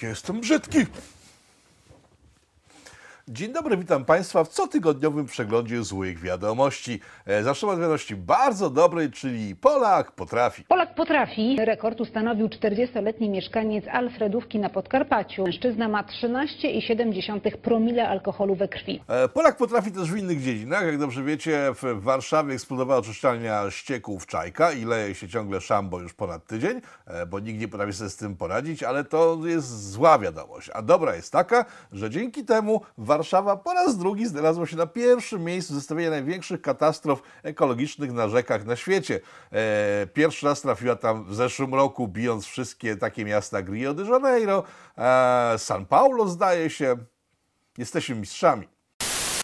Jaki ja jestem brzydki. Dzień dobry, witam Państwa w cotygodniowym przeglądzie złych wiadomości. E, Zacznę od wiadomości bardzo dobrej, czyli Polak potrafi. Polak potrafi. Rekord ustanowił 40-letni mieszkaniec Alfredówki na Podkarpaciu. Mężczyzna ma 13,7 promile alkoholu we krwi. E, Polak potrafi też w innych dziedzinach. Jak dobrze wiecie, w Warszawie eksplodowała oczyszczalnia ścieków Czajka i leje się ciągle szambo już ponad tydzień, e, bo nikt nie potrafi sobie z tym poradzić, ale to jest zła wiadomość. A dobra jest taka, że dzięki temu Warszawa po raz drugi znalazła się na pierwszym miejscu zestawienia największych katastrof ekologicznych na rzekach na świecie. E, Pierwszy raz trafiła tam w zeszłym roku, bijąc wszystkie takie miasta Rio de Janeiro, e, San Paulo zdaje się. Jesteśmy mistrzami.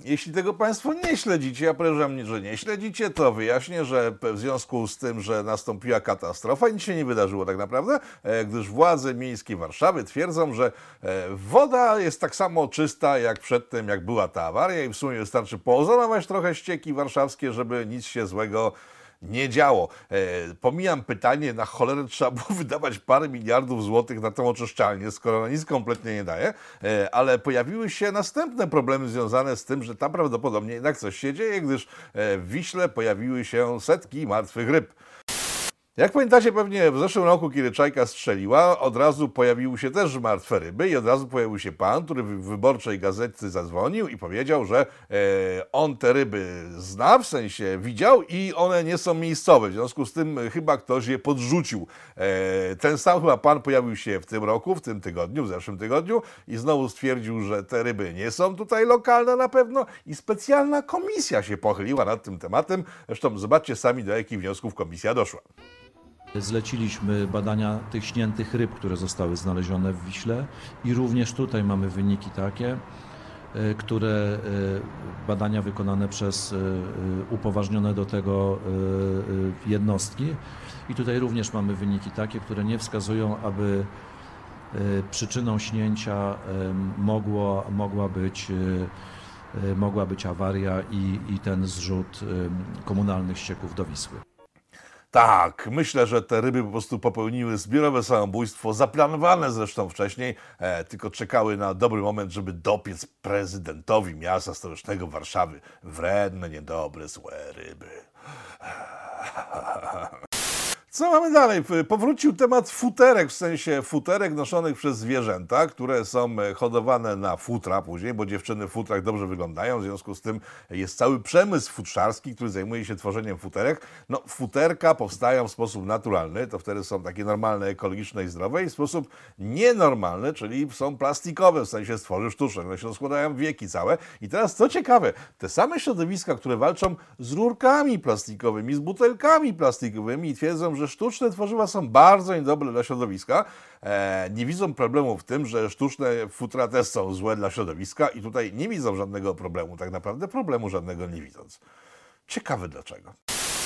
Jeśli tego Państwo nie śledzicie, a podejrzewam, że nie śledzicie, to wyjaśnię, że w związku z tym, że nastąpiła katastrofa, nic się nie wydarzyło tak naprawdę, e, gdyż władze miejskie Warszawy twierdzą, że e, woda jest tak samo czysta jak przedtem, jak była ta awaria i w sumie wystarczy poozonować trochę ścieki warszawskie, żeby nic się złego nie działo. E, pomijam pytanie, na cholerę trzeba było wydawać parę miliardów złotych na tą oczyszczalnię, skoro ona nic kompletnie nie daje, e, ale pojawiły się następne problemy związane z tym, że tam prawdopodobnie jednak coś się dzieje, gdyż e, w Wiśle pojawiły się setki martwych ryb. Jak pamiętacie pewnie w zeszłym roku, kiedy Czajka strzeliła, od razu pojawiły się też martwe ryby i od razu pojawił się pan, który w wyborczej gazecie zadzwonił i powiedział, że e, on te ryby zna, w sensie widział i one nie są miejscowe. W związku z tym e, chyba ktoś je podrzucił. E, ten sam chyba pan pojawił się w tym roku, w tym tygodniu, w zeszłym tygodniu i znowu stwierdził, że te ryby nie są tutaj lokalne na pewno i specjalna komisja się pochyliła nad tym tematem. Zresztą zobaczcie sami, do jakich wniosków komisja doszła. Zleciliśmy badania tych śniętych ryb, które zostały znalezione w Wiśle i również tutaj mamy wyniki takie, e, które e, badania wykonane przez e, upoważnione do tego jednostki i tutaj również mamy wyniki takie, które nie wskazują, aby przyczyną śnięcia mogło, mogła być mogła być awaria i, i ten zrzut komunalnych ścieków do Wisły. Tak, myślę, że te ryby po prostu popełniły zbiorowe samobójstwo, zaplanowane zresztą wcześniej, e, tylko czekały na dobry moment, żeby dopiec prezydentowi miasta stołecznego Warszawy. Wredne, niedobre, złe ryby. Co mamy dalej? Powrócił temat futerek, w sensie futerek noszonych przez zwierzęta, które są e, hodowane na futra później, bo dziewczyny w futrach dobrze wyglądają, w związku z tym jest cały przemysł futrzarski, który zajmuje się tworzeniem futerek. No, futerka powstają w sposób naturalny, to wtedy są takie normalne, ekologiczne i zdrowe, i w sposób nienormalny, czyli są plastikowe, w sensie stworzy sztuczne, one się rozkładają w wieki całe. I teraz co ciekawe, te same środowiska, które walczą z rurkami plastikowymi, z butelkami plastikowymi i twierdzą, że sztuczne tworzywa są bardzo niedobre dla środowiska, e, nie widzą problemu w tym, że sztuczne futra też są złe dla środowiska i tutaj nie widzą żadnego problemu, tak naprawdę problemu żadnego nie widząc. Ciekawe dlaczego.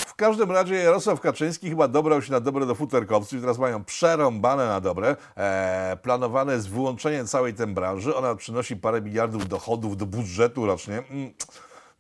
W każdym razie Jarosław Kaczyński chyba dobrał się na dobre do futerkowców i teraz mają przerąbane na dobre. E, planowane jest wyłączenie całej tej branży. Ona przynosi parę miliardów dochodów do budżetu rocznie. Mm.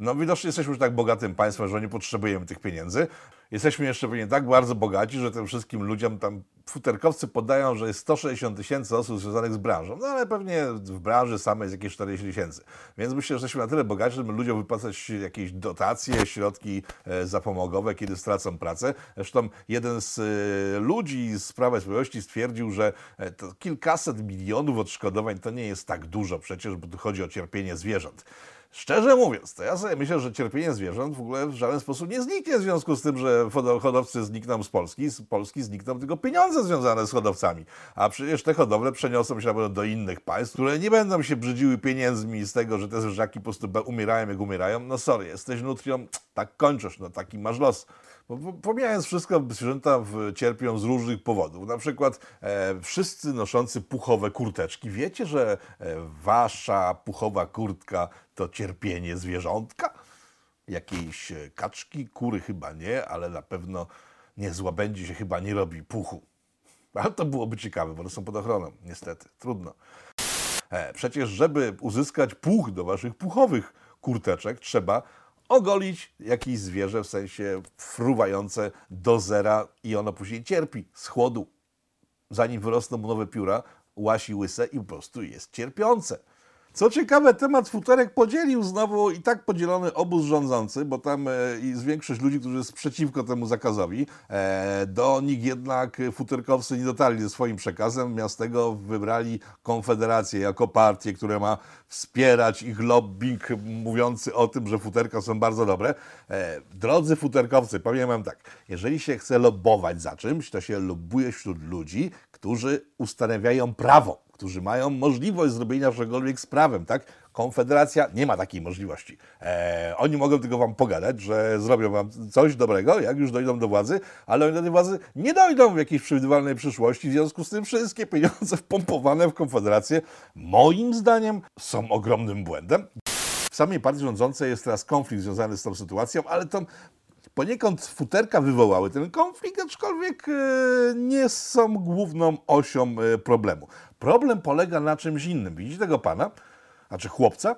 No widocznie jesteśmy już tak bogatym państwem, że nie potrzebujemy tych pieniędzy. Jesteśmy jeszcze pewnie tak bardzo bogaci, że tym wszystkim ludziom tam futerkowcy podają, że jest 160 tysięcy osób związanych z branżą. No ale pewnie w branży samej jest jakieś 40 tysięcy. Więc myślę, że jesteśmy na tyle bogaci, żeby ludziom wypłacać jakieś dotacje, środki e, zapomogowe, kiedy stracą pracę. Zresztą jeden z e, ludzi z Prawa i Sprawiedliwości stwierdził, że e, to kilkaset milionów odszkodowań to nie jest tak dużo przecież, bo tu chodzi o cierpienie zwierząt. Szczerze mówiąc, to ja sobie myślę, że cierpienie zwierząt w ogóle w żaden sposób nie zniknie w związku z tym, że hodo- hodowcy znikną z Polski. Z Polski znikną tylko pieniądze związane z hodowcami. A przecież te hodowle przeniosą się na pewno do innych państw, które nie będą się brzydziły pieniędzmi z tego, że te zwierzaki po prostu umierają jak umierają. No sorry, jesteś nutrią, tak kończysz, no taki masz los. Pomijając wszystko, zwierzęta cierpią z różnych powodów. Na przykład e, wszyscy noszący puchowe kurteczki. Wiecie, że e, wasza puchowa kurtka to cierpienie zwierzątka? Jakiejś e, kaczki, kury chyba nie, ale na pewno nie z łabędzi się chyba nie robi puchu. Ale to byłoby ciekawe, bo one są pod ochroną. Niestety, trudno. E, przecież, żeby uzyskać puch do waszych puchowych kurteczek, trzeba ogolić jakieś zwierzę, w sensie fruwające do zera i ono później cierpi z chłodu. Zanim wyrosną mu nowe pióra, łasi łyse i po prostu jest cierpiące. Co ciekawe, temat futerek podzielił znowu i tak podzielony obóz rządzący, bo tam e, jest większość ludzi, którzy jest przeciwko temu zakazowi. E, do nich jednak futerkowcy nie dotarli ze swoim przekazem. Zamiast tego wybrali Konfederację jako partię, która ma wspierać ich lobbying mówiący o tym, że futerka są bardzo dobre. E, drodzy futerkowcy, powiem wam tak, jeżeli się chce lobbować za czymś, to się lobbuje wśród ludzi, którzy ustanawiają prawo którzy mają możliwość zrobienia czegokolwiek z prawem, tak? Konfederacja nie ma takiej możliwości. Eee, oni mogą tylko wam pogadać, że zrobią wam coś dobrego, jak już dojdą do władzy, ale oni do tej władzy nie dojdą w jakiejś przewidywalnej przyszłości. W związku z tym wszystkie pieniądze wpompowane w Konfederację, moim zdaniem, są ogromnym błędem. W samej partii rządzącej jest teraz konflikt związany z tą sytuacją, ale to poniekąd futerka wywołały ten konflikt, aczkolwiek e, nie są główną osią e, problemu. Problem polega na czymś innym. Widzicie tego pana, znaczy chłopca,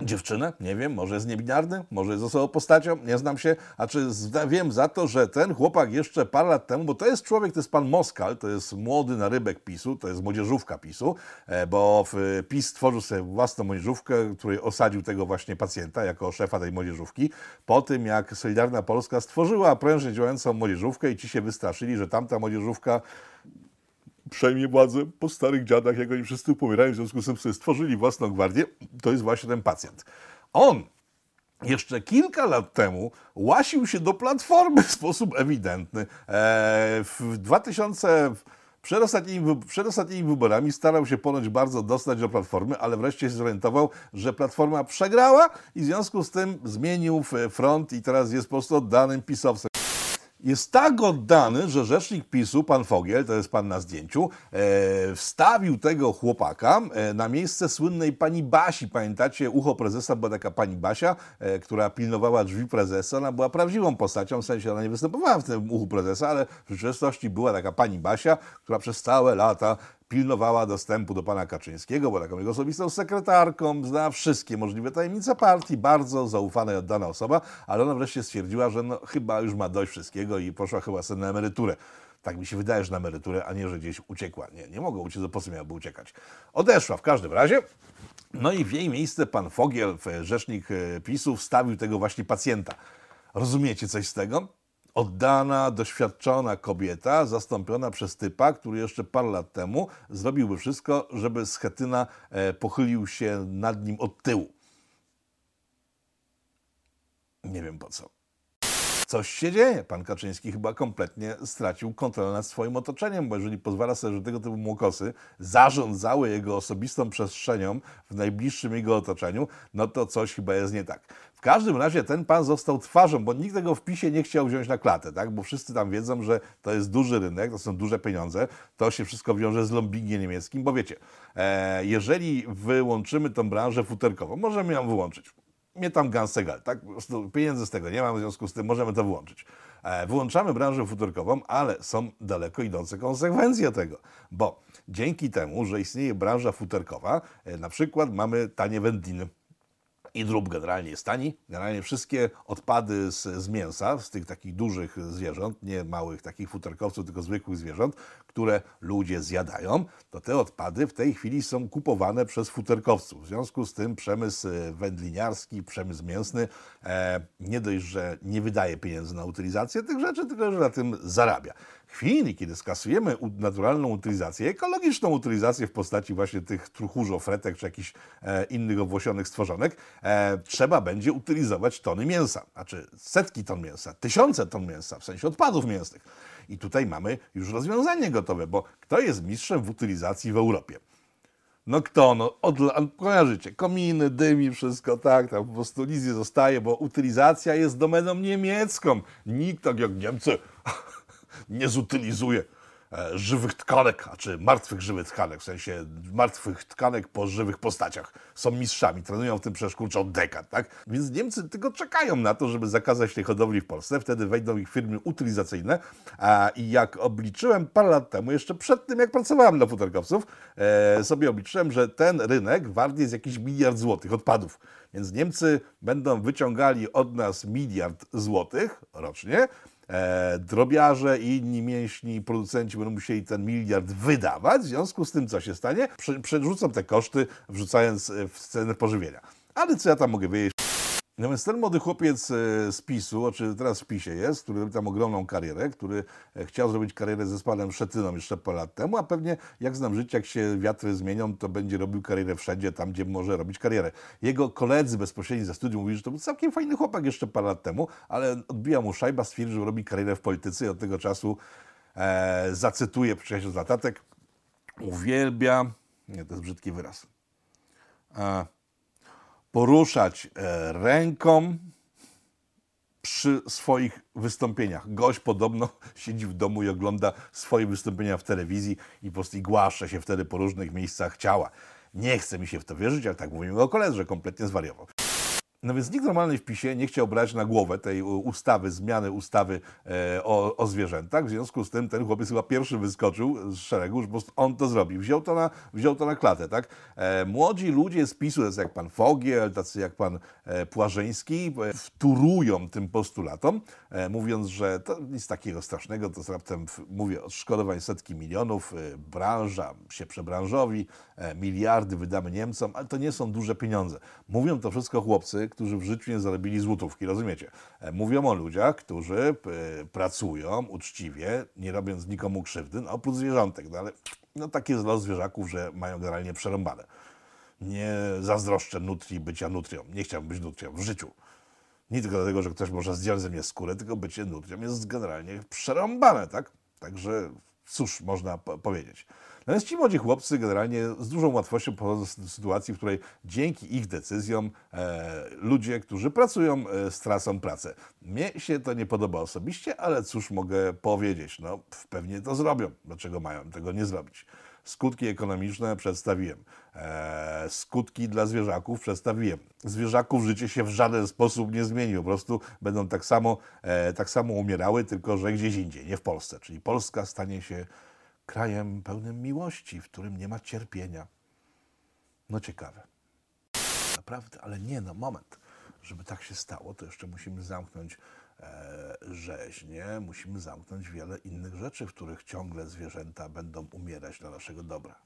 dziewczynę, nie wiem, może jest niebinarny, może jest osobą postacią, nie znam się, a czy wiem za to, że ten chłopak jeszcze parę lat temu, bo to jest człowiek, to jest pan Moskal, to jest młody narybek PiSu, to jest młodzieżówka PiSu, e, bo PiS stworzył sobie własną młodzieżówkę, której osadził tego właśnie pacjenta jako szefa tej młodzieżówki, po tym jak Solidarna Polska stworzyła prężnie działającą młodzieżówkę i ci się wystraszyli, że tamta młodzieżówka przejmie władzę po starych dziadach, jak oni wszyscy pomierają, w związku z tym sobie stworzyli własną gwardię, to jest właśnie ten pacjent. On jeszcze kilka lat temu łasił się do Platformy w sposób ewidentny. E, w 2000 przed ostatnimi, przed ostatnimi wyborami starał się ponoć bardzo dostać do Platformy, ale wreszcie się zorientował, że Platforma przegrała i w związku z tym zmienił front i teraz jest po prostu oddanym pisowcem jest tak oddany, że rzecznik PiSu, pan Fogiel, to jest pan na zdjęciu, e, wstawił tego chłopaka e, na miejsce słynnej pani Basi. Pamiętacie, ucho prezesa była taka pani Basia, e, która pilnowała drzwi prezesa. Ona była prawdziwą postacią, w sensie ona nie występowała w tym uchu prezesa, ale w rzeczywistości była taka pani Basia, która przez całe lata pilnowała dostępu do pana Kaczyńskiego, była taką jego osobistą sekretarką, zna wszystkie możliwe tajemnice partii, bardzo zaufana i oddana osoba, ale ona wreszcie stwierdziła, że no, chyba już ma dość wszystkiego i poszła chyba sobie na emeryturę. Tak mi się wydaje, że na emeryturę, a nie, że gdzieś uciekła. Nie, nie mogła uciec, po co miałaby uciekać. Odeszła w każdym razie. No i w jej miejsce pan Fogiel, rzecznik e, PiSu, wstawił tego właśnie pacjenta. Rozumiecie coś z tego? Oddana, doświadczona kobieta, zastąpiona przez typa, który jeszcze parę lat temu zrobiłby wszystko, żeby Schetyna e, pochylił się nad nim od tyłu. Nie wiem po co. Coś się dzieje. Pan Kaczyński chyba kompletnie stracił kontrolę nad swoim otoczeniem, bo jeżeli pozwala sobie, że tego typu młokosy zarządzały jego osobistą przestrzenią w najbliższym jego otoczeniu, no to coś chyba jest nie tak każdym razie ten pan został twarzą, bo nikt tego w PiSie nie chciał wziąć na klatę, tak? bo wszyscy tam wiedzą, że to jest duży rynek, to są duże pieniądze, to się wszystko wiąże z lombingiem niemieckim, bo wiecie, e, jeżeli wyłączymy tą branżę futerkową, możemy ją wyłączyć, mnie tam gansegal, tak? Po prostu pieniędzy z tego nie mam, w związku z tym możemy to wyłączyć. E, wyłączamy branżę futerkową, ale są daleko idące konsekwencje tego, bo dzięki temu, że istnieje branża futerkowa, e, na przykład mamy tanie wędliny, i drób generalnie jest tani. Generalnie wszystkie odpady z, z mięsa, z tych takich dużych zwierząt, nie małych takich futerkowców, tylko zwykłych zwierząt, które ludzie zjadają, to te odpady w tej chwili są kupowane przez futerkowców. W związku z tym przemysł wędliniarski, przemysł mięsny e, nie dość, że nie wydaje pieniędzy na utylizację tych rzeczy, tylko że na tym zarabia. Chwili, kiedy skasujemy naturalną utylizację, ekologiczną utylizację w postaci właśnie tych truchurzo, fretek czy jakichś e, innych owłosionych stworzonek, e, trzeba będzie utylizować tony mięsa, znaczy setki ton mięsa, tysiące ton mięsa, w sensie odpadów mięsnych. I tutaj mamy już rozwiązanie gotowe, bo kto jest mistrzem w utylizacji w Europie? No kto? No, od, kojarzycie, kominy, dymi, wszystko, tak, tam po prostu nic nie zostaje, bo utylizacja jest domeną niemiecką. Nikt, tak jak Niemcy, nie zutylizuje żywych tkanek, a czy martwych żywych tkanek, w sensie martwych tkanek po żywych postaciach. Są mistrzami, trenują w tym przecież od dekad, tak? Więc Niemcy tylko czekają na to, żeby zakazać tej hodowli w Polsce, wtedy wejdą ich firmy utylizacyjne a, i jak obliczyłem parę lat temu, jeszcze przed tym jak pracowałem dla futerkowców, e, sobie obliczyłem, że ten rynek wart jest jakiś miliard złotych odpadów. Więc Niemcy będą wyciągali od nas miliard złotych rocznie, drobiarze i inni mięśni producenci będą musieli ten miliard wydawać, w związku z tym co się stanie? Prze, przerzucą te koszty, wrzucając e, w cenę pożywienia. Ale co ja tam mogę wiedzieć? No więc ten młody chłopiec e, z PiSu, czy teraz w PiSie jest, który robi tam ogromną karierę, który e, chciał zrobić karierę ze Spadem Szetyną jeszcze parę lat temu, a pewnie jak znam życie, jak się wiatry zmienią, to będzie robił karierę wszędzie, tam gdzie może robić karierę. Jego koledzy bezpośredni ze studium mówili, że to był całkiem fajny chłopak jeszcze parę lat temu, ale odbija mu szajba, stwierdził, że robi karierę w polityce i od tego czasu e, zacytuję przyjaciół latatek, uwielbia, nie, to jest brzydki wyraz, e, poruszać e, ręką przy swoich wystąpieniach. Gość podobno siedzi w domu i ogląda swoje wystąpienia w telewizji i po prostu głaszcze się wtedy po różnych miejscach ciała. Nie chce mi się w to wierzyć, ale tak mówimy o koledze, że kompletnie zwariował. No więc nikt normalny w PiSie nie chciał brać na głowę tej ustawy, zmiany ustawy e, o, o zwierzętach. W związku z tym ten chłopiec chyba pierwszy wyskoczył z szeregu, prostu on to zrobił. Wziął to na, wziął to na klatę, tak? E, młodzi ludzie z PiSu, tacy jak pan Fogiel, tacy jak pan e, Płażeński, e, wturują tym postulatom, mówiąc, że to nic takiego strasznego, to raptem, mówię, odszkodowań setki milionów, branża się przebranżowi, miliardy wydamy Niemcom, ale to nie są duże pieniądze. Mówią to wszystko chłopcy, którzy w życiu nie zarobili złotówki, rozumiecie? E, Mówią o ludziach, którzy e, pracują uczciwie, nie robiąc nikomu krzywdy, no oprócz zwierzątek, no ale no, taki jest los zwierzaków, że mają generalnie przerąbane. Nie zazdroszczę nutrii bycia nutrią. Nie chciałbym być nutrią w życiu. Nie tylko dlatego, że ktoś może zdjąć ze mnie skórę, tylko bycie nutrią jest generalnie przerąbane, tak? Także cóż można po powiedzieć. Natomiast ci młodzi chłopcy generalnie z dużą łatwością pochodzą z sytuacji, w której dzięki ich decyzjom e, ludzie, którzy pracują, e, stracą pracę. Mnie się to nie podoba osobiście, ale cóż mogę powiedzieć? No, pewnie to zrobią. Dlaczego mają tego nie zrobić? Skutki ekonomiczne przedstawiłem. Eee, skutki dla zwierzaków przedstawiłem. Zwierzaków życie się w żaden sposób nie zmieni. Po prostu będą tak samo, e, tak samo umierały, tylko że gdzieś indziej, nie w Polsce. Czyli Polska stanie się krajem pełnym miłości, w którym nie ma cierpienia. No ciekawe. Naprawdę, ale nie, no moment. Żeby tak się stało, to jeszcze musimy zamknąć e, rzeźnie, musimy zamknąć wiele innych rzeczy, w których ciągle zwierzęta będą umierać dla naszego dobra.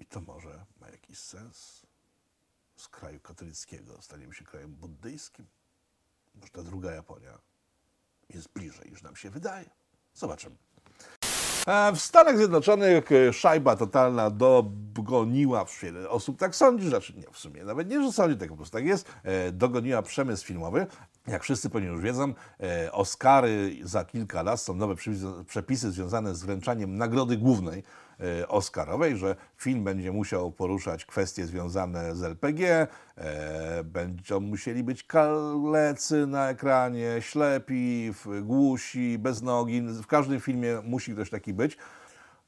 I to może ma jakiś sens. Z kraju katolickiego staniemy się krajem buddyjskim. Może ta druga Japonia jest bliżej niż nam się wydaje. Zobaczymy. W Stanach Zjednoczonych e, szajba totalna dogoniła, wiele osób. Tak sądzi, znaczy nie, w sumie nawet nie, że sądzi, tak po prostu tak jest, e, dogoniła przemysł filmowy. Jak wszyscy pewnie już wiedzą, e, Oscary za kilka lat są nowe przepisy, związane z wręczaniem nagrody głównej Oscarowej, że film będzie musiał poruszać kwestie związane z LPG, e, będą musieli być kalecy na ekranie, ślepi, głusi, bez nogi. W każdym filmie musi ktoś taki być,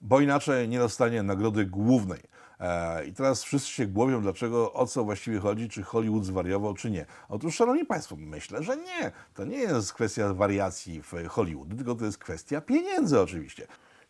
bo inaczej nie dostanie nagrody głównej. E, I teraz wszyscy się głowią, dlaczego, o co właściwie chodzi, czy Hollywood zwariował, czy nie. Otóż, szanowni państwo, myślę, że nie. To nie jest kwestia wariacji w Hollywoodu, tylko to jest kwestia pieniędzy oczywiście.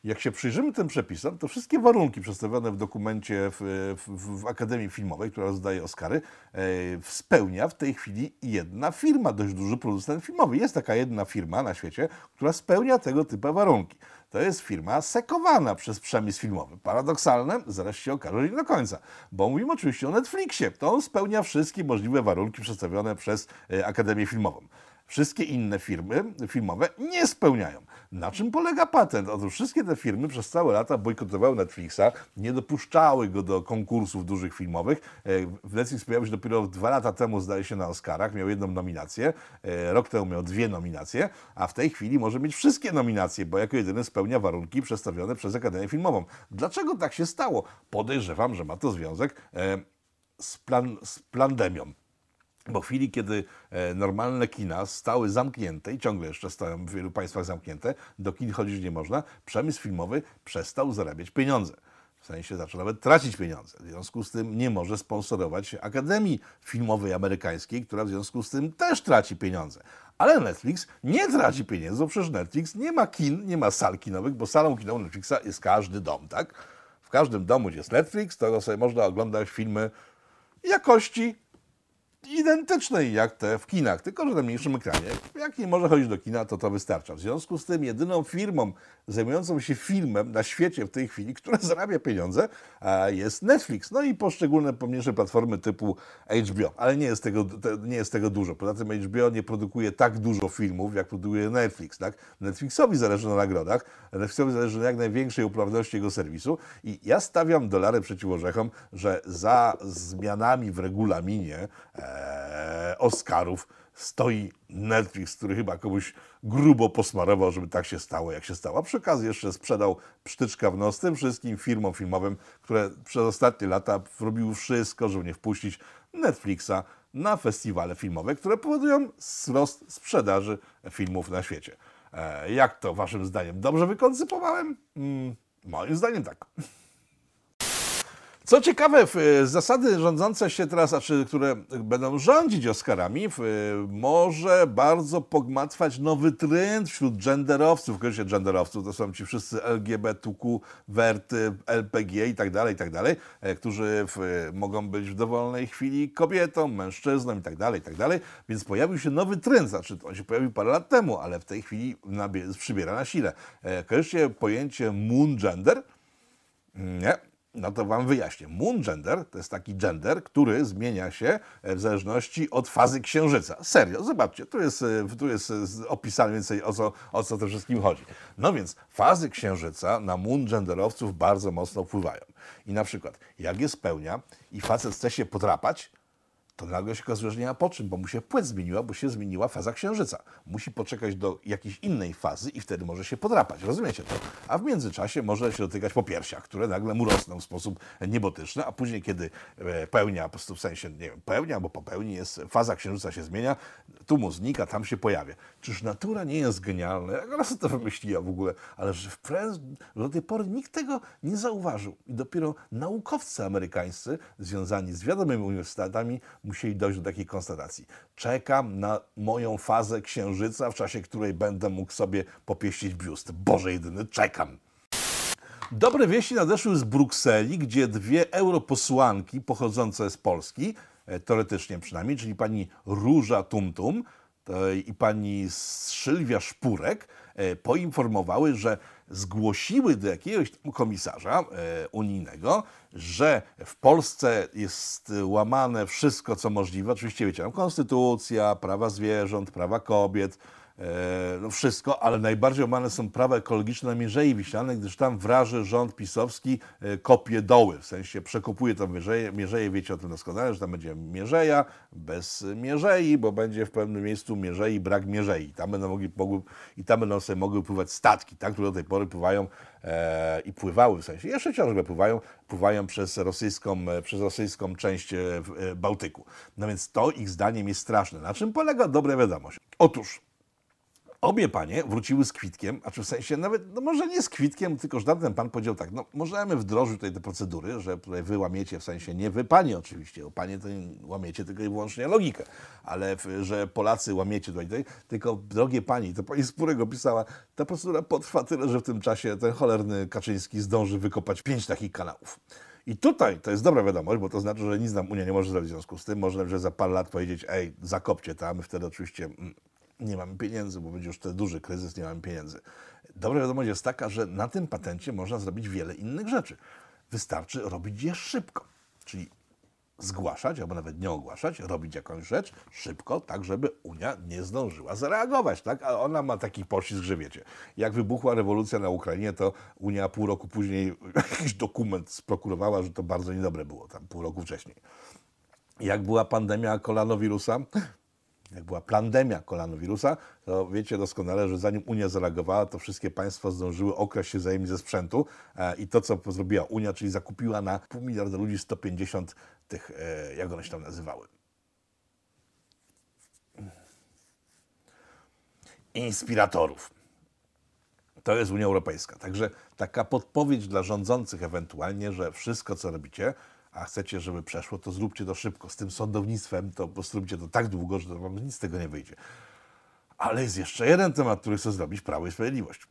Jak się przyjrzymy tym przepisom, to wszystkie warunki przedstawione w dokumencie w, w, w Akademii Filmowej, która rozdaje Oscary, e, spełnia w tej chwili jedna firma, dość duży producent filmowy. Jest taka jedna firma na świecie, która spełnia tego typu warunki. To jest firma sekowana przez przemysł filmowy. Paradoksalne, zaraz się okaże, że nie do końca, bo mówimy oczywiście o Netflixie. To on spełnia wszystkie możliwe warunki przedstawione przez e, Akademię Filmową. Wszystkie inne firmy filmowe nie spełniają. Na czym polega patent? Otóż wszystkie te firmy przez całe lata bojkotowały Netflixa, nie dopuszczały go do konkursów dużych filmowych. E, Netflix pojawił się dopiero dwa lata temu, zdaje się, na Oscarach. Miał jedną nominację, e, rok temu miał dwie nominacje, a w tej chwili może mieć wszystkie nominacje, bo jako jedyny spełnia warunki przedstawione przez Akademię Filmową. Dlaczego tak się stało? Podejrzewam, że ma to związek e, z, plan, z pandemią. Bo w chwili, kiedy e, normalne kina stały zamknięte i ciągle jeszcze stoją w wielu państwach zamknięte, do kin chodzić nie można, przemysł filmowy przestał zarabiać pieniądze. W sensie zaczął nawet tracić pieniądze. W związku z tym nie może sponsorować Akademii Filmowej Amerykańskiej, która w związku z tym też traci pieniądze. Ale Netflix nie traci pieniędzy, bo przecież Netflix nie ma kin, nie ma sal kinowych, bo salą kinową Netflixa jest każdy dom, tak? W każdym domu, gdzie jest Netflix, to sobie można oglądać filmy jakości identycznej jak te w kinach, tylko że na mniejszym ekranie. Jak nie może chodzić do kina, to to wystarcza. W związku z tym jedyną firmą zajmującą się filmem na świecie w tej chwili, która zarabia pieniądze, jest Netflix. No i poszczególne pomniejsze platformy typu HBO, ale nie jest tego, te, nie jest tego dużo. Poza tym HBO nie produkuje tak dużo filmów, jak produkuje Netflix. Tak? Netflixowi zależy na nagrodach, Netflixowi zależy na jak największej uprawności jego serwisu i ja stawiam dolary przeciw orzechom, że za zmianami w regulaminie e, Oscarów stoi Netflix, który chyba komuś grubo posmarował, żeby tak się stało, jak się stało. A przy okazji jeszcze sprzedał psztyczka w nos tym wszystkim firmom filmowym, które przez ostatnie lata robiły wszystko, żeby nie wpuścić Netflixa na festiwale filmowe, które powodują wzrost sprzedaży filmów na świecie. E, jak to waszym zdaniem? Dobrze wykoncypowałem? Mm, moim zdaniem tak. Co ciekawe, e, zasady rządzące się teraz, znaczy, które będą rządzić Oscarami, e, może bardzo pogmatwać nowy trend wśród genderowców, oczywiście genderowców, to są ci wszyscy LGBTQ, werty, LPG i tak dalej, i tak dalej, e, którzy w, mogą być w dowolnej chwili kobietą, mężczyzną i tak dalej, i tak dalej, więc pojawił się nowy trend, znaczy on się pojawił parę lat temu, ale w tej chwili nabie- przybiera na sile. Kojarzycie pojęcie moon gender? Nie. No to wam wyjaśnię. Moon gender to jest taki gender, który zmienia się w zależności od fazy księżyca. Serio, zobaczcie, tu jest, e, tu jest e, opisane więcej o co, o co tym wszystkim chodzi. No więc fazy księżyca na moon genderowców bardzo mocno wpływają. I na przykład, jak je spełnia i facet chce się podrapać, to nagle się okazuje, że nie ma po czym, bo mu się płeć zmieniła, bo się zmieniła faza księżyca. Musi poczekać do jakiejś innej fazy i wtedy może się podrapać. Rozumiecie to? A w międzyczasie może się dotykać po piersiach, które nagle mu rosną w sposób niebotyczny, a później, kiedy e, pełnia, po prostu w sensie, nie wiem, pełnia albo popełni, jest, faza księżyca się zmienia, tu mu znika, tam się pojawia. Czyż natura nie jest genialna? Jak ona sobie to wymyśliła w ogóle? Ale że wprost do tej pory nikt tego nie zauważył. I dopiero naukowcy amerykańscy związani z wiadomymi uniwersytetami musieli dojść do takiej konstatacji. Czekam na moją fazę księżyca, w czasie której będę mógł sobie popieścić biust. Boże jedyny, czekam. Dobre wieści nadeszły z Brukseli, gdzie dwie europosłanki pochodzące z Polski, e, teoretycznie przynajmniej, czyli pani Róża Tumtum i pani Sylwia Szpurek, e, poinformowały, że zgłosiły do jakiegoś komisarza e, unijnego, że w Polsce jest łamane wszystko, co możliwe. Oczywiście, wiecie, konstytucja, prawa zwierząt, prawa kobiet, E, no wszystko, ale najbardziej łamane są prawa ekologiczne na Mierzei Wiślanej, gdyż tam wraży rząd pisowski e, kopie doły, w sensie przekopuje tą mierzeję, mierzeję, wiecie o tym doskonale, że tam będzie mierzeja bez mierzei, bo będzie w pewnym miejscu mierzei, brak mierzei. Tam będą mogli, mogły, I tam będą sobie mogły pływać statki, tak, które do tej pory pływają e, i pływały w sensie, jeszcze ciągle pływają, pływają przez rosyjską, e, przez rosyjską część e, e, Bałtyku. No więc to ich zdaniem jest straszne. Na czym polega dobra wiadomość? Otóż Obie panie wróciły z kwitkiem, a czy w sensie nawet, no może nie z kwitkiem, tylko że tamten pan powiedział tak, no możemy wdrożyć tutaj te procedury, że tutaj wy łamiecie, w sensie nie wy panie oczywiście, bo panie to łamiecie tylko i wyłącznie logikę, ale że Polacy łamiecie tutaj, tutaj, tylko drogie pani, to pani Spurego pisała, ta procedura potrwa tyle, że w tym czasie ten cholerny Kaczyński zdąży wykopać pięć takich kanałów. I tutaj to jest dobra wiadomość, bo to znaczy, że nic nam Unia nie może zrobić w związku z tym. Można że za parę lat powiedzieć, ej, zakopcie tam, wtedy oczywiście mm, nie mamy pieniędzy, bo będzie już ten duży kryzys, nie mamy pieniędzy. Dobra wiadomość jest taka, że na tym patencie można zrobić wiele innych rzeczy. Wystarczy robić je szybko, czyli zgłaszać, albo nawet nie ogłaszać, robić jakąś rzecz szybko, tak żeby Unia nie zdążyła zareagować, tak? A ona ma taki poślizg, że wiecie, jak wybuchła rewolucja na Ukrainie, to Unia pół roku później jakiś dokument sprokurowała, że to bardzo niedobre było, tam pół roku wcześniej. Jak była pandemia kolanowirusa, jak była pandemia kolanowirusa, to wiecie doskonale, że zanim Unia zareagowała, to wszystkie państwa zdążyły okraść się wzajemnie ze sprzętu e, i to, co zrobiła Unia, czyli zakupiła na pół miliarda ludzi 150 tych, e, jak one się tam nazywały, inspiratorów. To jest Unia Europejska. Także taka podpowiedź dla rządzących ewentualnie, że wszystko, co robicie, a chcecie, żeby przeszło, to zróbcie to szybko. Z tym sądownictwem to po prostu róbcie to tak długo, że wam nic z tego nie wyjdzie. Ale jest jeszcze jeden temat, który chcę zrobić, Prawo i Sprawiedliwość.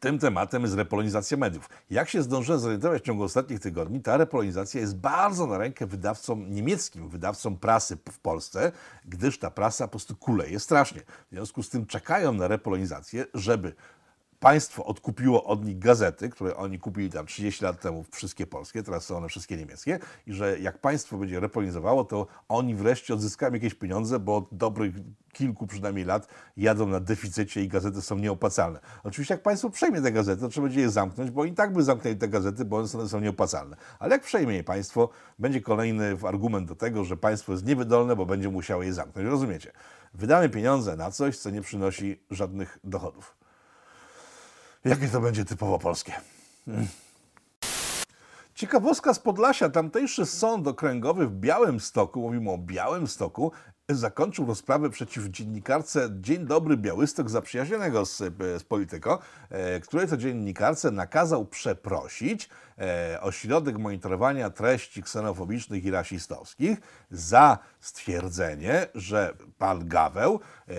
Tym tematem jest repolonizacja mediów. Jak się zdążyłem zorientować w ciągu ostatnich tygodni, ta repolonizacja jest bardzo na rękę wydawcom niemieckim, wydawcom prasy w Polsce, gdyż ta prasa po prostu kuleje strasznie. W związku z tym czekają na repolonizację, żeby państwo odkupiło od nich gazety, które oni kupili tam 30 lat temu, wszystkie polskie, teraz są one wszystkie niemieckie i że jak państwo będzie repolonizowało, to oni wreszcie odzyskają jakieś pieniądze, bo od dobrych kilku przynajmniej lat jadą na deficycie i gazety są nieopłacalne. Oczywiście jak państwo przejmie te gazety, to trzeba będzie je zamknąć, bo i tak by zamknęli te gazety, bo one są nieopłacalne. Ale jak przejmie je państwo, będzie kolejny argument do tego, że państwo jest niewydolne, bo będzie musiało je zamknąć. Rozumiecie? Wydamy pieniądze na coś, co nie przynosi żadnych dochodów. Jakie to będzie typowo polskie? Hmm. Ciekawostka z Podlasia. Tamtejszy sąd okręgowy w Białymstoku, mówimy o Białymstoku, zakończył rozprawę przeciw dziennikarce Dzień Dobry Białystok zaprzyjaźnionego z, z Polityko, e, której to dziennikarce nakazał przeprosić e, ośrodek monitorowania treści ksenofobicznych i rasistowskich za stwierdzenie, że pan Gaweł e,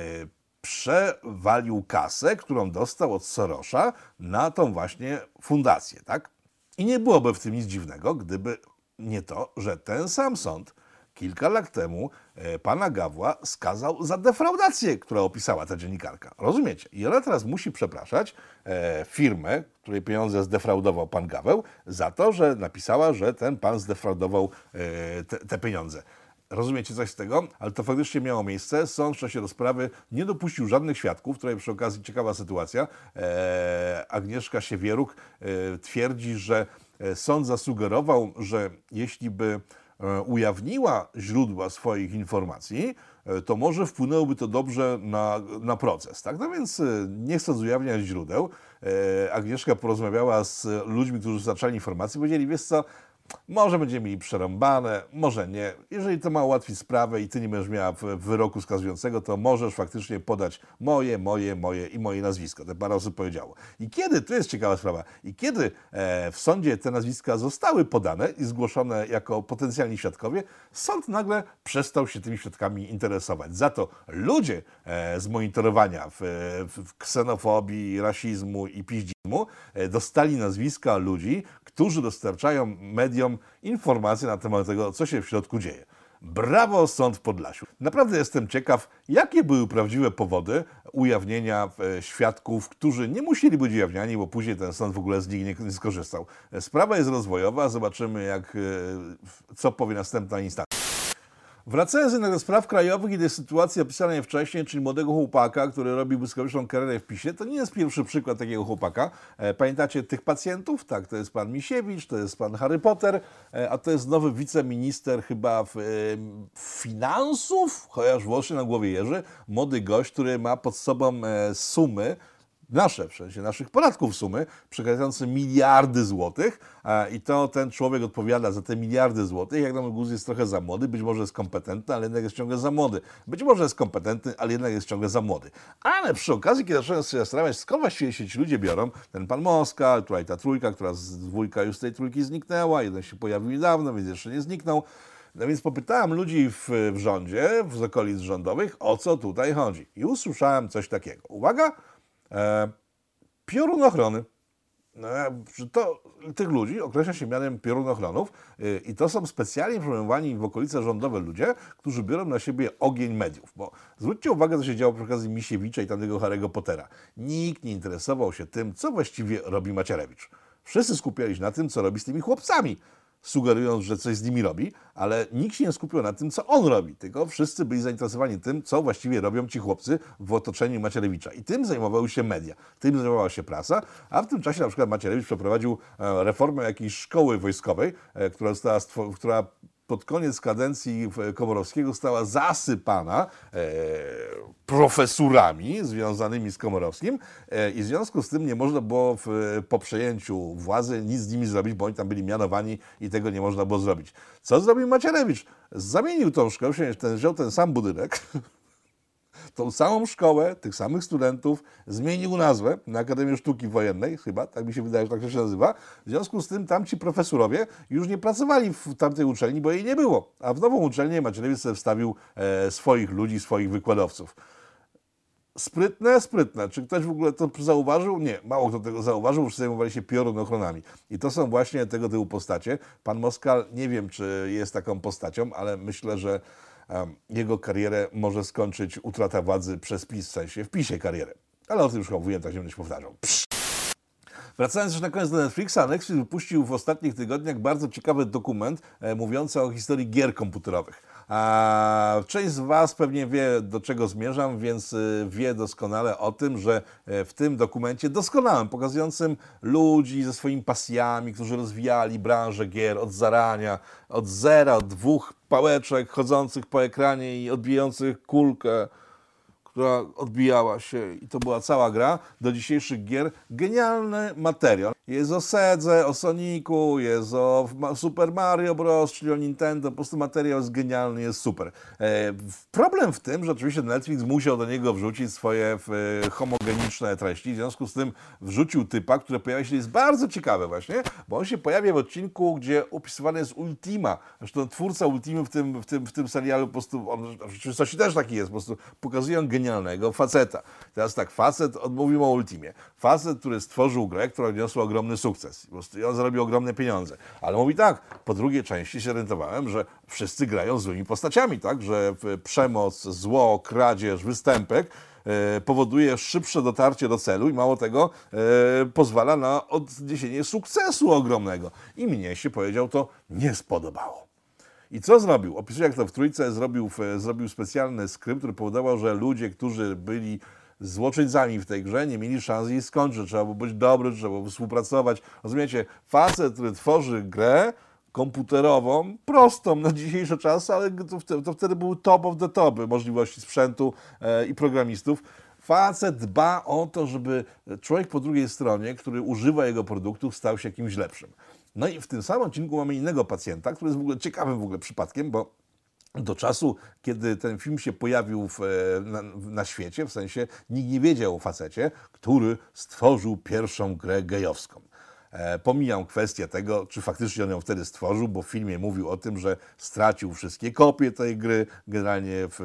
przewalił kasę, którą dostał od Sorosza na tą właśnie fundację, tak? I nie byłoby w tym nic dziwnego, gdyby nie to, że ten sam sąd kilka lat temu e, pana Gawła skazał za defraudację, którą opisała ta dziennikarka. Rozumiecie? I ona teraz musi przepraszać e, firmę, której pieniądze zdefraudował pan Gaweł, za to, że napisała, że ten pan zdefraudował e, te, te pieniądze. Rozumiecie coś z tego? Ale to faktycznie miało miejsce. Sąd w czasie rozprawy nie dopuścił żadnych świadków. Tutaj przy okazji ciekawa sytuacja. E, Agnieszka Siewieruk e, twierdzi, że e, sąd zasugerował, że jeśli by e, ujawniła źródła swoich informacji, e, to może wpłynęłoby to dobrze na, na proces. Tak? No więc nie chcąc ujawniać źródeł, Agnieszka porozmawiała z ludźmi, którzy zaczęli informacje, powiedzieli, wiesz co, może będziemy mieli przerąbane, może nie. Jeżeli to ma ułatwić sprawę i ty nie będziesz miała wyroku skazującego, to możesz faktycznie podać moje, moje, moje i moje nazwisko. Te parę osób powiedziało. I kiedy, to jest ciekawa sprawa, i kiedy e, w sądzie te nazwiska zostały podane i zgłoszone jako potencjalni świadkowie, sąd nagle przestał się tymi świadkami interesować. Za to ludzie e, z monitorowania w, w ksenofobii, rasizmu i piździzmu e, dostali nazwiska ludzi, którzy dostarczają mediom informacje na temat tego, co się w środku dzieje. Brawo, sąd w Podlasiu. Naprawdę jestem ciekaw, jakie były prawdziwe powody ujawnienia e, świadków, którzy nie musieli być ujawniani, bo później ten sąd w ogóle z nich nie, skorzystał. Sprawa jest rozwojowa, zobaczymy, jak, e, co powie następna instancja. Wracając jednak do spraw krajowych i do sytuacji opisanej wcześniej, czyli młodego chłopaka, który robi błyskawiczną karierę w PiSie, to nie jest pierwszy przykład takiego chłopaka. E, pamiętacie tych pacjentów? Tak, to jest pan Misiewicz, to jest pan Harry Potter, e, a to jest nowy wiceminister chyba w, e, finansów, chociaż włosy na głowie jeży, młody gość, który ma pod sobą sumy, nasze, w sensie naszych podatków sumy, przekraczające miliardy złotych i to ten człowiek odpowiada za te miliardy złotych. Jak nam Guz jest trochę za młody, być może jest kompetentny, ale jednak jest ciągle za młody. Być może jest kompetentny, ale jednak jest ciągle za młody. Ale przy okazji, kiedy zacząłem się zastanawiać, skąd właściwie się ci ludzie biorą, ten pan Moska, tutaj ta trójka, która z dwójka już z tej trójki zniknęła, jeden się pojawił niedawno, więc jeszcze nie zniknął. No więc popytałem ludzi w, w rządzie, w okolic rządowych, o co tutaj chodzi. I usłyszałem coś takiego. Uwaga, E, piorun ochrony. No, to, tych ludzi określa się mianem piorunochronów yy, i to są specjalnie promowani w okolice rządowe ludzie, którzy biorą na siebie ogień mediów. Bo zwróćcie uwagę, co się działo przy okazji Misiewicza i tamtego Harry'ego Pottera. Nikt nie interesował się tym, co właściwie robi Macierewicz. Wszyscy skupiali się na tym, co robi z tymi chłopcami sugerując, że coś z nimi robi, ale nikt się nie skupił na tym, co on robi, tylko wszyscy byli zainteresowani tym, co właściwie robią ci chłopcy w otoczeniu Macierewicza. I tym zajmowały się media, tym zajmowała się prasa, a w tym czasie na przykład Macierewicz przeprowadził e, reformę jakiejś szkoły wojskowej, e, która, została, która pod koniec kadencji Komorowskiego stała zasypana e, profesurami związanymi z Komorowskim e, i w związku z tym nie można było w, po przejęciu władzy nic z nimi zrobić, bo oni tam byli mianowani i tego nie można było zrobić. Co zrobił Macierewicz? Zamienił tą szkołę, wziął ten sam budynek, tą samą szkołę, tych samych studentów, zmienił nazwę na Akademię Sztuki Wojennej, chyba, tak mi się wydaje, że tak się nazywa. W związku z tym tamci profesorowie już nie pracowali w tamtej uczelni, bo jej nie było. A w nową uczelnię Macierewicz wstawił e, swoich ludzi, swoich wykładowców. Sprytne, sprytne. Czy ktoś w ogóle to zauważył? Nie, mało kto tego zauważył, już zajmowali się piorunochronami. I to są właśnie tego typu postacie. Pan Moskal, nie wiem, czy jest taką postacią, ale myślę, że jego karierę może skończyć utrata władzy przez PiS, w sensie w PiSie karierę. Ale o tym już mówiłem, tak się będę powtarzał. Psz. Wracając jeszcze na koniec do Netflixa, Netflix wypuścił w ostatnich tygodniach bardzo ciekawy dokument e, mówiący o historii gier komputerowych. A część z Was pewnie wie, do czego zmierzam, więc y, wie doskonale o tym, że e, w tym dokumencie doskonałym, pokazującym ludzi ze swoimi pasjami, którzy rozwijali branżę gier od zarania, od zera, od dwóch pałeczek chodzących po ekranie i odbijających kulkę, która odbijała się i to była cała gra, do dzisiejszych gier. Genialny materiał. Jest o Sedze, o Sonicu, jest o Super Mario Bros., czyli o Nintendo. Po prostu materiał jest genialny, jest super. E, problem w tym, że oczywiście Netflix musiał do niego wrzucić swoje e, homogeniczne treści. W związku z tym wrzucił typa, który pojawia się, jest bardzo ciekawe właśnie, bo on się pojawia w odcinku, gdzie opisywany jest Ultima. Zresztą twórca Ultimy w tym, w tym, w tym serialu po prostu, on w rzeczywistości też taki jest, po prostu pokazują genialnego faceta. Teraz tak, facet, odmówimy o Ultimie. Facet, który stworzył grę, która odniosła ogromny sukces. I on zarobił ogromne pieniądze. Ale mówi tak, po drugiej części się orientowałem, że wszyscy grają złymi postaciami, tak? Że przemoc, zło, kradzież, występek e, powoduje szybsze dotarcie do celu i mało tego e, pozwala na odniesienie sukcesu ogromnego. I mnie się powiedział to nie spodobało. I co zrobił? Opisuje, jak to w trójce zrobił, zrobił specjalny skrypt, który powodował, że ludzie, którzy byli złoczyńcami w tej grze, nie mieli szans jej skończyć. Trzeba było być dobry, trzeba było współpracować. Rozumiecie, facet, który tworzy grę komputerową, prostą na dzisiejsze czasy, ale to, to wtedy były top of the top możliwości sprzętu e, i programistów. Facet dba o to, żeby człowiek po drugiej stronie, który używa jego produktów, stał się jakimś lepszym. No i w tym samym odcinku mamy innego pacjenta, który jest w ogóle ciekawym w ogóle przypadkiem, bo do czasu, kiedy ten film się pojawił w, na, na, świecie, w sensie nikt nie wiedział o facecie, który stworzył pierwszą grę gejowską. E, pomijam kwestię tego, czy faktycznie on ją wtedy stworzył, bo w filmie mówił o tym, że stracił wszystkie kopie tej gry, generalnie w,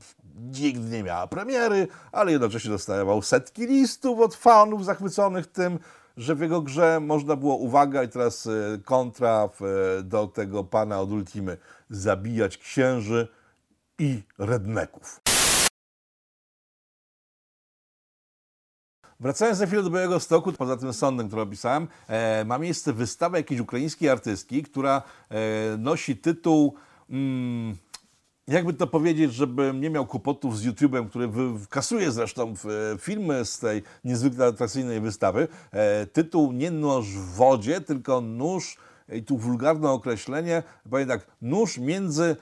w, nigdy nie miała premiery, ale jednocześnie dostawał setki listów od fanów zachwyconych tym, że w jego grze można było, uwaga, i teraz e, kontra e, do tego pana od Ultimy, zabijać księży i redneków. Wracając na chwilę do Białego Stoku, poza tym sądem, który opisałem, e, ma miejsce wystawa jakiejś ukraińskiej artystki, która e, nosi tytuł mm, jakby to powiedzieć, żebym nie miał kłopotów z YouTube'em, który kasuje zresztą filmy z tej niezwykle atrakcyjnej wystawy. E, tytuł nie nóż w wodzie, tylko nóż, i tu wulgarne określenie, powiem tak, nóż między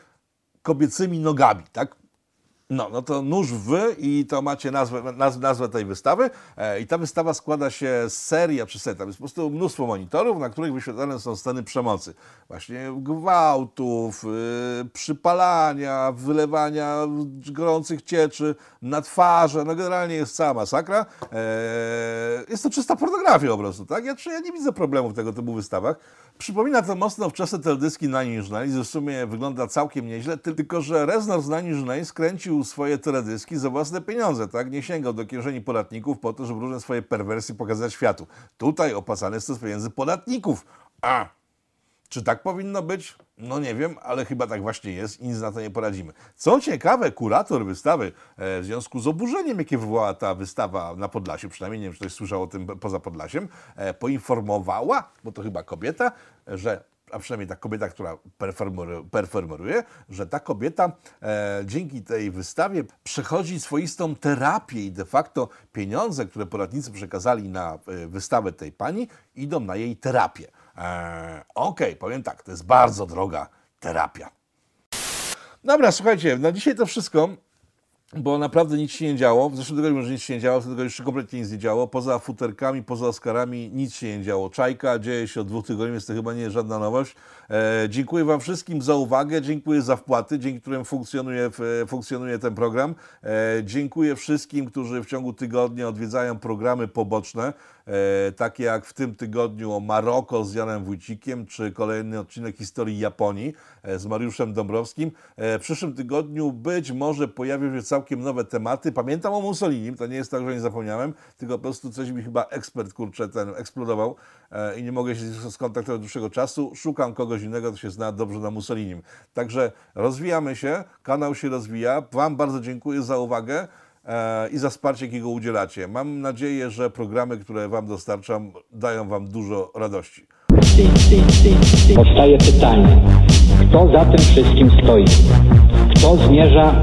kobiecymi nogami, tak? No, no to nóż w i to macie nazwę, nazwę, tej wystawy e, i ta wystawa składa się z serii, a przy serii, tam jest po prostu mnóstwo monitorów, na których wyświetlane są sceny przemocy. Właśnie gwałtów, y, przypalania, wylewania gorących cieczy na twarze, no generalnie jest cała masakra. E, jest to czysta pornografia po prostu, tak? Ja, ja nie widzę problemu w tego typu wystawach. Przypomina to mocno wczesne teledyski Inch Nails, w sumie wygląda całkiem nieźle, tylko że Reznor z Nine Inch Nails kręcił swoje teledyski za własne pieniądze, tak? Nie sięgał do kieszeni podatników po to, żeby różne swoje perwersje pokazać światu. Tutaj opłacane jest to z pieniędzy podatników. A, czy tak powinno być? No nie wiem, ale chyba tak właśnie jest i nic na to nie poradzimy. Co ciekawe, kurator wystawy e, w związku z oburzeniem, jakie wywołała ta wystawa na Podlasiu, przynajmniej nie wiem, czy ktoś słyszał o tym poza Podlasiem, e, poinformowała, bo to chyba kobieta, że a przynajmniej ta kobieta, która performeruje, że ta kobieta e, dzięki tej wystawie przechodzi swoistą terapię i de facto pieniądze, które poradnicy przekazali na e, wystawę tej pani, idą na jej terapię. E, Okej, okay, powiem tak, to jest bardzo droga terapia. Dobra, słuchajcie, na dzisiaj to wszystko bo naprawdę nic się nie działo. W zeszłym tygodniu może nic się nie działo, w tym tygodniu jeszcze kompletnie nic nie działo. Poza futerkami, poza Oscarami nic się nie działo. Czajka dzieje się od dwóch tygodni, więc to chyba nie jest żadna nowość. E, dziękuję Wam wszystkim za uwagę, dziękuję za wpłaty, dzięki którym funkcjonuje, funkcjonuje ten program. E, dziękuję wszystkim, którzy w ciągu tygodnia odwiedzają programy poboczne, e, takie jak w tym tygodniu o Maroko z Janem Wójcikiem, czy kolejny odcinek historii Japonii e, z Mariuszem Dąbrowskim. E, w przyszłym tygodniu być może pojawią się całkiem nowe tematy. Pamiętam o Mussolinim, to nie jest tak, że nie zapomniałem, tylko po prostu coś mi chyba ekspert, kurczę, ten eksplodował e, i nie mogę się skontaktować od dłuższego czasu. Szukam kogoś innego, kto się zna dobrze na Mussolinim. Także rozwijamy się, kanał się rozwija. Wam bardzo dziękuję za uwagę e, i za wsparcie, jakiego udzielacie. Mam nadzieję, że programy, które Wam dostarczam, dają Wam dużo radości. Powstaje pytanie, kto za tym wszystkim stoi? Kto zmierza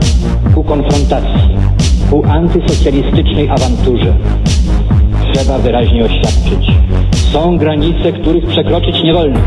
ku konfrontacji, ku antysocjalistycznej awanturze? Trzeba wyraźnie oświadczyć. Są granice, których przekroczyć nie wolno.